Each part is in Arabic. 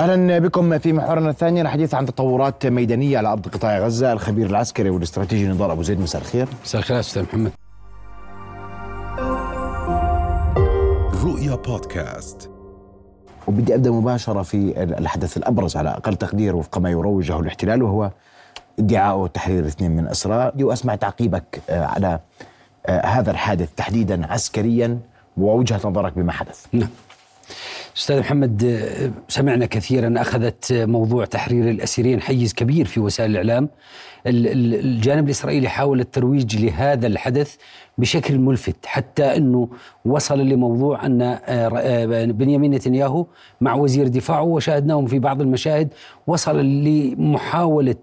أهلا بكم في محورنا الثاني. الحديث عن تطورات ميدانية على أرض قطاع غزة. الخبير العسكري والاستراتيجي نضال أبو زيد مساء الخير. مساء الخير أستاذ محمد. رؤيا بودكاست. وبدي أبدأ مباشرة في الحدث الأبرز على أقل تقدير وفق ما يروجه الاحتلال وهو ادعاء تحرير اثنين من اسرى واسمع تعقيبك آه، على آه، هذا الحادث تحديدا عسكريا ووجهة نظرك بما حدث. نعم. أستاذ محمد سمعنا كثيرا أخذت موضوع تحرير الأسيرين حيز كبير في وسائل الإعلام. الجانب الإسرائيلي حاول الترويج لهذا الحدث بشكل ملفت حتى إنه وصل لموضوع أن آه، آه، بنيامين نتنياهو مع وزير دفاعه وشاهدناهم في بعض المشاهد وصل لمحاولة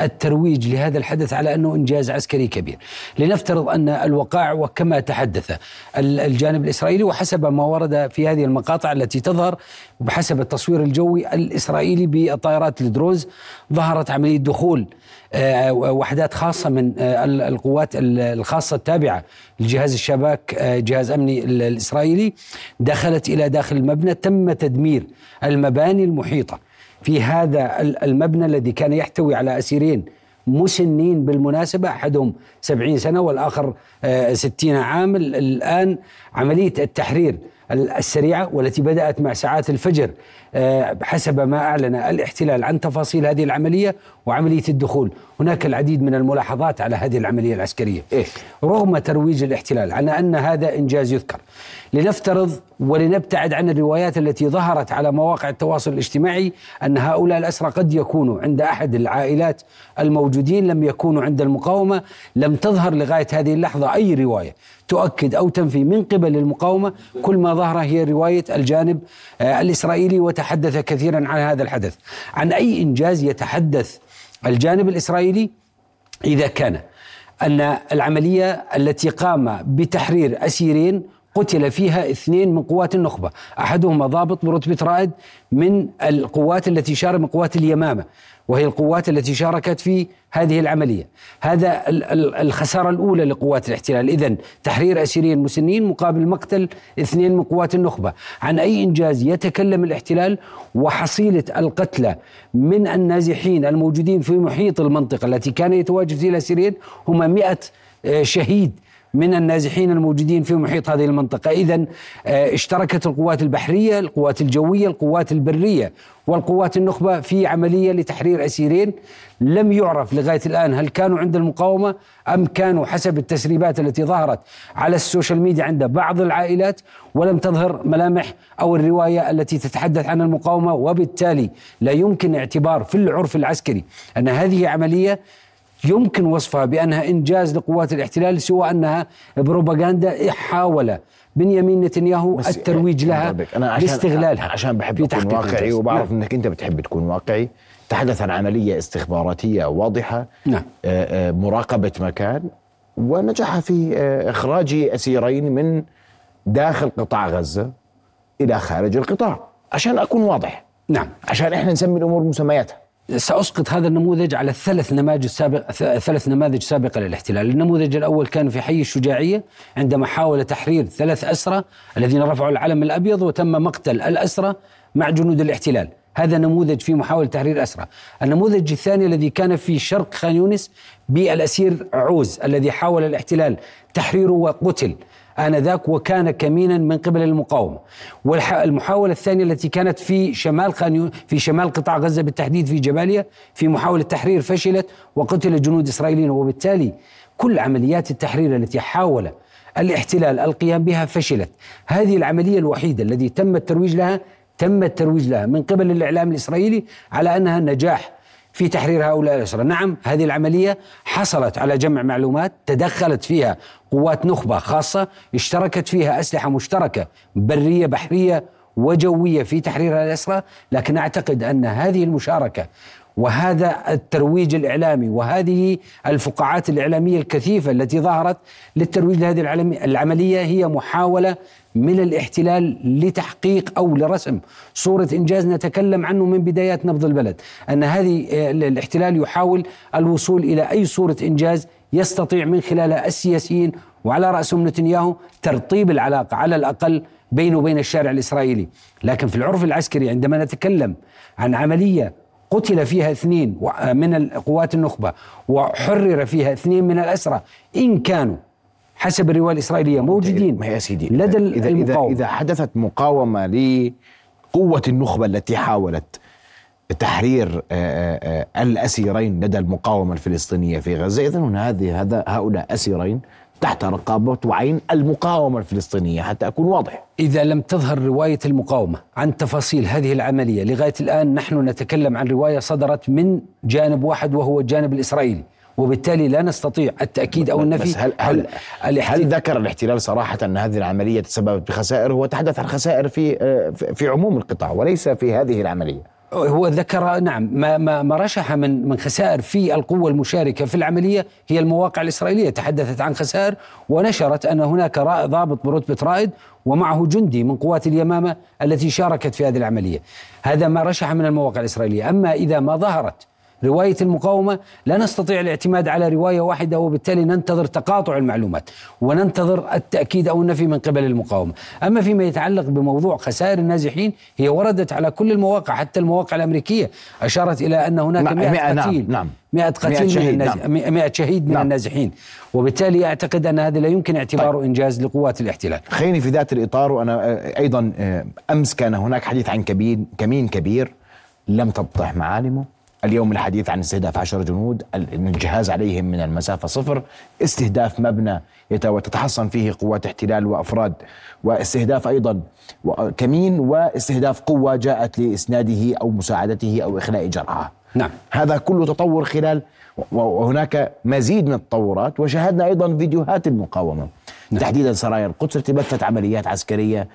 الترويج لهذا الحدث على أنه إنجاز عسكري كبير. لنفترض أن الوقائع وكما تحدث الجانب الإسرائيلي وحسب ما ورد في هذه المقاطع التي تظهر بحسب التصوير الجوي الإسرائيلي بالطائرات الدروز ظهرت عملية دخول آه، وحدات خاصة من القوات الخاصة التابعة لجهاز الشباك آه، جهاز أمني الإسرائيلي دخلت إلى داخل المبنى تم تدمير المباني المحيطة. في هذا المبنى الذي كان يحتوي على أسيرين مسنين بالمناسبة أحدهم سبعين سنة والآخر ستين عام الآن عملية التحرير السريعة والتي بدأت مع ساعات الفجر آه، حسب ما أعلن الاحتلال عن تفاصيل هذه العملية وعملية الدخول هناك العديد من الملاحظات على هذه العملية العسكرية إيه؟ رغم ترويج الاحتلال على أن هذا إنجاز يذكر لنفترض ولنبتعد عن الروايات التي ظهرت على مواقع التواصل الاجتماعي أن هؤلاء الأسرى قد يكونوا عند أحد العائلات الموجودين لم يكونوا عند المقاومة. لم تظهر لغاية هذه اللحظة أي رواية تؤكد أو تنفي من قبل المقاومة. كل ما ظهر هي رواية الجانب آه، الإسرائيلي وتحدث كثيرا عن هذا الحدث. عن أي إنجاز يتحدث الجانب الإسرائيلي؟ إذا كان أن العملية التي قام بتحرير أسيرين قتل فيها اثنين من قوات النخبة. أحدهما ضابط برتبة رائد من القوات التي شارك من قوات اليمامة وهي القوات التي شاركت في هذه العملية. هذا الخسارة الأولى لقوات الاحتلال. إذا تحرير أسيرين مسنين مقابل مقتل اثنين من قوات النخبة. عن أي إنجاز يتكلم الاحتلال وحصيلة القتلى من النازحين الموجودين في محيط المنطقة التي كان يتواجد فيها الأسيرين هم مئة آه، شهيد من النازحين الموجودين في محيط هذه المنطقة. إذا آه، اشتركت القوات البحرية القوات الجوية القوات البرية والقوات النخبة في عملية لتحرير أسيرين. لم يعرف لغاية الآن هل كانوا عند المقاومة أم كانوا حسب التسريبات التي ظهرت على ال social media عند بعض العائلات. ولم تظهر ملامح أو الرواية التي تتحدث عن المقاومة. وبالتالي لا يمكن اعتبار في العرف العسكري أن هذه عملية يمكن وصفها بأنها إنجاز لقوات الاحتلال سوى أنها بروباغندا حاول بنيامين نتنياهو الترويج لها أنا عشان لاستغلالها عشان بحب تكون واقعي وبعرف نعم. إنك أنت بتحب تكون واقعي. تحدث عن عملية استخباراتية واضحة نعم. آه، آه، مراقبة مكان ونجح في آه، إخراج أسيرين من داخل قطاع غزة إلى خارج القطاع عشان أكون واضح. نعم. عشان إحنا نسمي الأمور مسمياتها. سأسقط هذا النموذج على الثلاث نماذج سابق ثلاث نماذج سابقة للاحتلال، النموذج الأول كان في حي الشجاعية عندما حاول تحرير ثلاث أسرى الذين رفعوا العلم الأبيض وتم مقتل الأسرى مع جنود الاحتلال، هذا نموذج في محاولة تحرير أسرى. النموذج الثاني الذي كان في شرق خان يونس بالأسير عوز الذي حاول الاحتلال تحريره وقتل آنذاك وكان كمينا من قبل المقاومة. والمحاولة الثانية التي كانت في شمال خان في شمال قطاع غزة بالتحديد في جباليا في محاولة تحرير فشلت وقتل جنود إسرائيليين. وبالتالي كل عمليات التحرير التي حاول الاحتلال القيام بها فشلت. هذه العملية الوحيدة التي تم الترويج لها تم الترويج لها من قبل الإعلام الإسرائيلي على أنها نجاح في تحرير هؤلاء الأسرى نعم هذه العملية حصلت على جمع معلومات تدخلت فيها قوات نخبة خاصة اشتركت فيها أسلحة مشتركة برية بحرية وجوية في تحرير الأسرى لكن أعتقد أن هذه المشاركة وهذا الترويج الإعلامي وهذه الفقاعات الإعلامية الكثيفة التي ظهرت للترويج لهذه العملية هي محاولة من الاحتلال لتحقيق أو لرسم صورة إنجاز نتكلم عنه من بدايات نبض البلد. أن هذه الاحتلال يحاول الوصول إلى أي صورة إنجاز يستطيع من خلالها السياسيين وعلى رأسهم نتنياهو ترطيب العلاقة على الأقل بينه وبين الشارع الإسرائيلي. لكن في العرف العسكري عندما نتكلم عن عملية قتل فيها اثنين من قوات النخبة وحرر فيها اثنين من الأسرى إن كانوا حسب الرواية الإسرائيلية موجودين ما يا سيدي لدى إذا, إذا, إذا حدثت مقاومة لقوة النخبة التي حاولت تحرير آه، آه، الأسيرين لدى المقاومة الفلسطينية في غزة إذن هذه هذا هؤلاء أسيرين تحت رقابة وعين المقاومة الفلسطينية حتى أكون واضح. إذا لم تظهر رواية المقاومة عن تفاصيل هذه العملية لغاية الآن نحن نتكلم عن رواية صدرت من جانب واحد وهو الجانب الإسرائيلي وبالتالي لا نستطيع التأكيد أو النفي بس هل, هل, هل, هل ذكر الاحتلال صراحة أن هذه العملية تسببت بخسائر؟ هو تحدث عن خسائر في آه، في عموم القطاع وليس في هذه العملية. هو ذكر نعم ما ما ما رشح من من خسائر في القوة المشاركة في العملية هي المواقع الإسرائيلية. تحدثت عن خسائر ونشرت أن هناك ضابط برتبه رائد ومعه جندي من قوات اليمامة التي شاركت في هذه العملية. هذا ما رشح من المواقع الإسرائيلية. أما إذا ما ظهرت رواية المقاومة لا نستطيع الاعتماد على رواية واحدة وبالتالي ننتظر تقاطع المعلومات وننتظر التأكيد أو النفي من قبل المقاومة. أما فيما يتعلق بموضوع خسائر النازحين هي وردت على كل المواقع حتى المواقع الأمريكية أشارت إلى أن هناك 100 قتيل نعم, نعم 100 قتيل شهيد من الناز... نعم. 100 شهيد من نعم. النازحين. وبالتالي أعتقد أن هذا لا يمكن اعتباره طيب. إنجاز لقوات الاحتلال. خليني في ذات الإطار وأنا أيضا أمس كان هناك حديث عن كمين كمين كبير لم تتضح معالمه. اليوم الحديث عن استهداف عشر جنود الجهاز عليهم من المسافة صفر استهداف مبنى تتحصن فيه قوات احتلال وأفراد واستهداف أيضا كمين واستهداف قوة جاءت لإسناده أو مساعدته أو إخلاء جرحى نعم. هذا كله تطور خلال وهناك مزيد من التطورات وشاهدنا أيضا فيديوهات المقاومة نعم. تحديدا سرايا القدس التي بثت عمليات عسكرية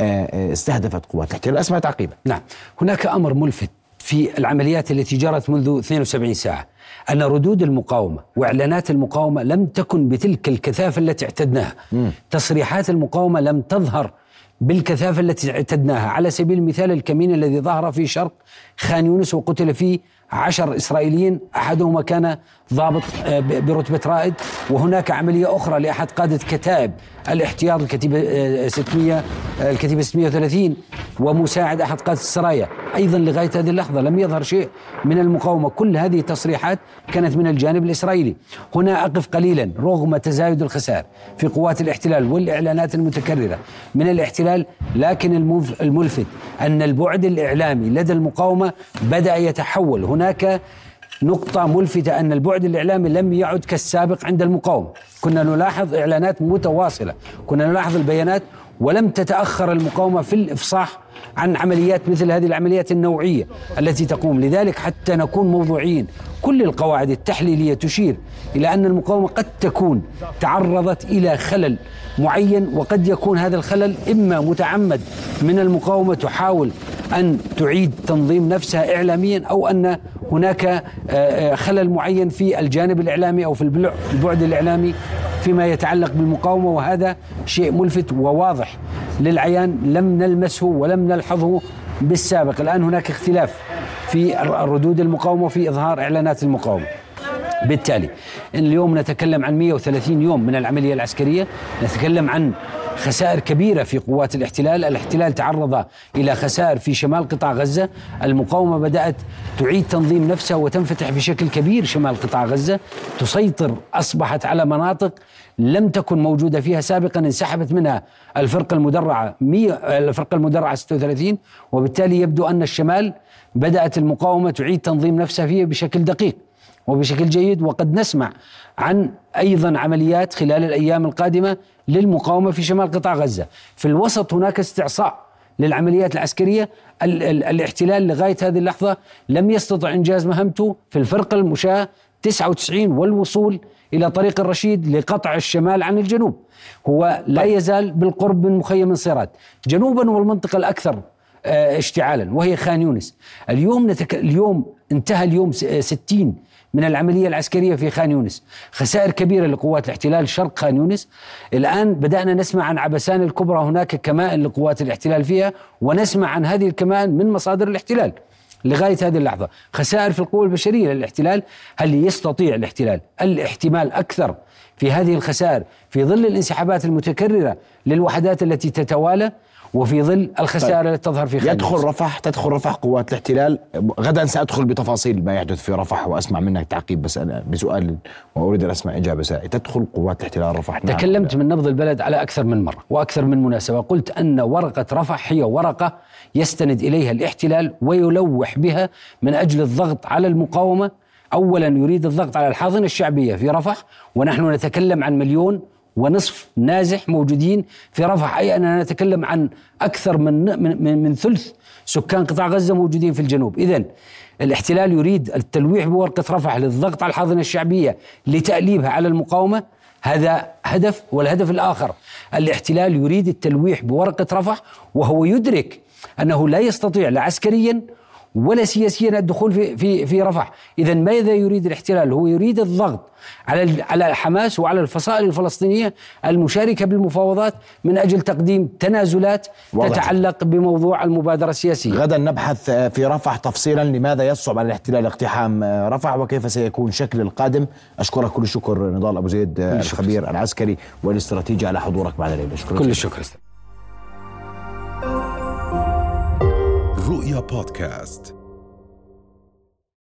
آه، آه، استهدفت قوات الاحتلال. أسمع تعقيبا. نعم. هناك أمر ملفت في العمليات التي جرت منذ 72 ساعة أن ردود المقاومة وإعلانات المقاومة لم تكن بتلك الكثافة التي اعتدناها. م. تصريحات المقاومة لم تظهر بالكثافة التي اعتدناها. على سبيل المثال الكمين الذي ظهر في شرق خان يونس وقتل فيه عشر إسرائيليين أحدهما كان ضابط آه، برتبة رائد. وهناك عملية أخرى لأحد قادة كتائب الاحتياط الكتيبة 600 آه، آه، الكتيبة 630 ومساعد أحد قادة السرايا. أيضا لغاية هذه اللحظة لم يظهر شيء من المقاومة. كل هذه التصريحات كانت من الجانب الإسرائيلي. هنا أقف قليلا رغم تزايد الخسائر في قوات الاحتلال والإعلانات المتكررة. من الاحتلال لكن الملفت أن البعد الإعلامي لدى المقاومة بدأ يتحول. هناك نقطة ملفتة أن البعد الإعلامي لم يعد كالسابق عند المقاومة. كنا نلاحظ إعلانات متواصلة. كنا نلاحظ البيانات ولم تتأخر المقاومة في الإفصاح عن عمليات مثل هذه العمليات النوعية التي تقوم. لذلك حتى نكون موضوعيين كل القواعد التحليلية تشير إلى أن المقاومة قد تكون تعرضت إلى خلل معين وقد يكون هذا الخلل إما متعمد من المقاومة تحاول أن تعيد تنظيم نفسها إعلاميا أو أن هناك آه، آه، خلل معين في الجانب الإعلامي أو في البعد الإعلامي فيما يتعلق بالمقاومة وهذا شيء ملفت وواضح للعيان لم نلمسه ولم نلحظه بالسابق. الآن هناك اختلاف في الردود المقاومة وفي إظهار إعلانات المقاومة. بالتالي. اليوم نتكلم عن 130 يوم من العملية العسكرية. نتكلم عن خسائر كبيرة في قوات الاحتلال. الاحتلال تعرض إلى خسائر في شمال قطاع غزة. المقاومة بدأت تعيد تنظيم نفسها وتنفتح بشكل كبير شمال قطاع غزة. تسيطر أصبحت على مناطق لم تكن موجودة فيها سابقا انسحبت منها الفرقة المدرعة 100 الفرقة المدرعة 36 وبالتالي يبدو أن الشمال بدأت المقاومة تعيد تنظيم نفسها فيه بشكل دقيق. وبشكل جيد وقد نسمع عن أيضا عمليات خلال الأيام القادمة للمقاومة في شمال قطاع غزة. في الوسط هناك استعصاء للعمليات العسكرية ال ال الاحتلال لغاية هذه اللحظة لم يستطع إنجاز مهمته في الفرقه المشاة 99 والوصول إلى طريق الرشيد لقطع الشمال عن الجنوب. هو لا طيب. يزال بالقرب من مخيم انصيرات، جنوبا والمنطقة الأكثر اشتعالا وهي خان يونس. اليوم نتك... اليوم انتهى اليوم 60 من العملية العسكرية في خان يونس. خسائر كبيرة لقوات الاحتلال شرق خان يونس. الآن بدأنا نسمع عن عبسان الكبرى هناك كمائن لقوات الاحتلال فيها ونسمع عن هذه الكمائن من مصادر الاحتلال. لغاية هذه اللحظة خسائر في القوة البشرية للاحتلال هل يستطيع الاحتلال الاحتمال أكثر في هذه الخسائر في ظل الانسحابات المتكررة للوحدات التي تتوالى؟ وفي ظل الخسائر طيب. التي تظهر في خليج. يدخل رفح تدخل رفح قوات الاحتلال. غدا سأدخل بتفاصيل ما يحدث في رفح وأسمع منك تعقيب بس أنا بسؤال وأريد أن أسمع إجابة سائل تدخل قوات الاحتلال رفح. نعم. تكلمت من نبض البلد على أكثر من مرة وأكثر من مناسبة. قلت أن ورقة رفح هي ورقة يستند إليها الاحتلال ويلوح بها من أجل الضغط على المقاومة. أولا يريد الضغط على الحاضنة الشعبية في رفح ونحن نتكلم عن مليون ونصف نازح موجودين في رفح. أي أننا نتكلم عن أكثر من, من, من ثلث سكان قطاع غزة موجودين في الجنوب. إذا الاحتلال يريد التلويح بورقة رفح للضغط على الحاضنة الشعبية لتأليبها على المقاومة. هذا هدف والهدف الآخر. الاحتلال يريد التلويح بورقة رفح وهو يدرك أنه لا يستطيع لا عسكريا ولا سياسيا الدخول في في في رفح، اذا ماذا يريد الاحتلال؟ هو يريد الضغط على على حماس وعلى الفصائل الفلسطينية المشاركة بالمفاوضات من أجل تقديم تنازلات واضح. تتعلق بموضوع المبادرة السياسية. غدا نبحث في رفح تفصيلا لماذا يصعب على الاحتلال اقتحام رفح وكيف سيكون شكل القادم، أشكرك كل الشكر نضال أبو زيد الخبير العسكري والاستراتيجي على حضورك الليل، شكرا كل الشكر رؤيا بودكاست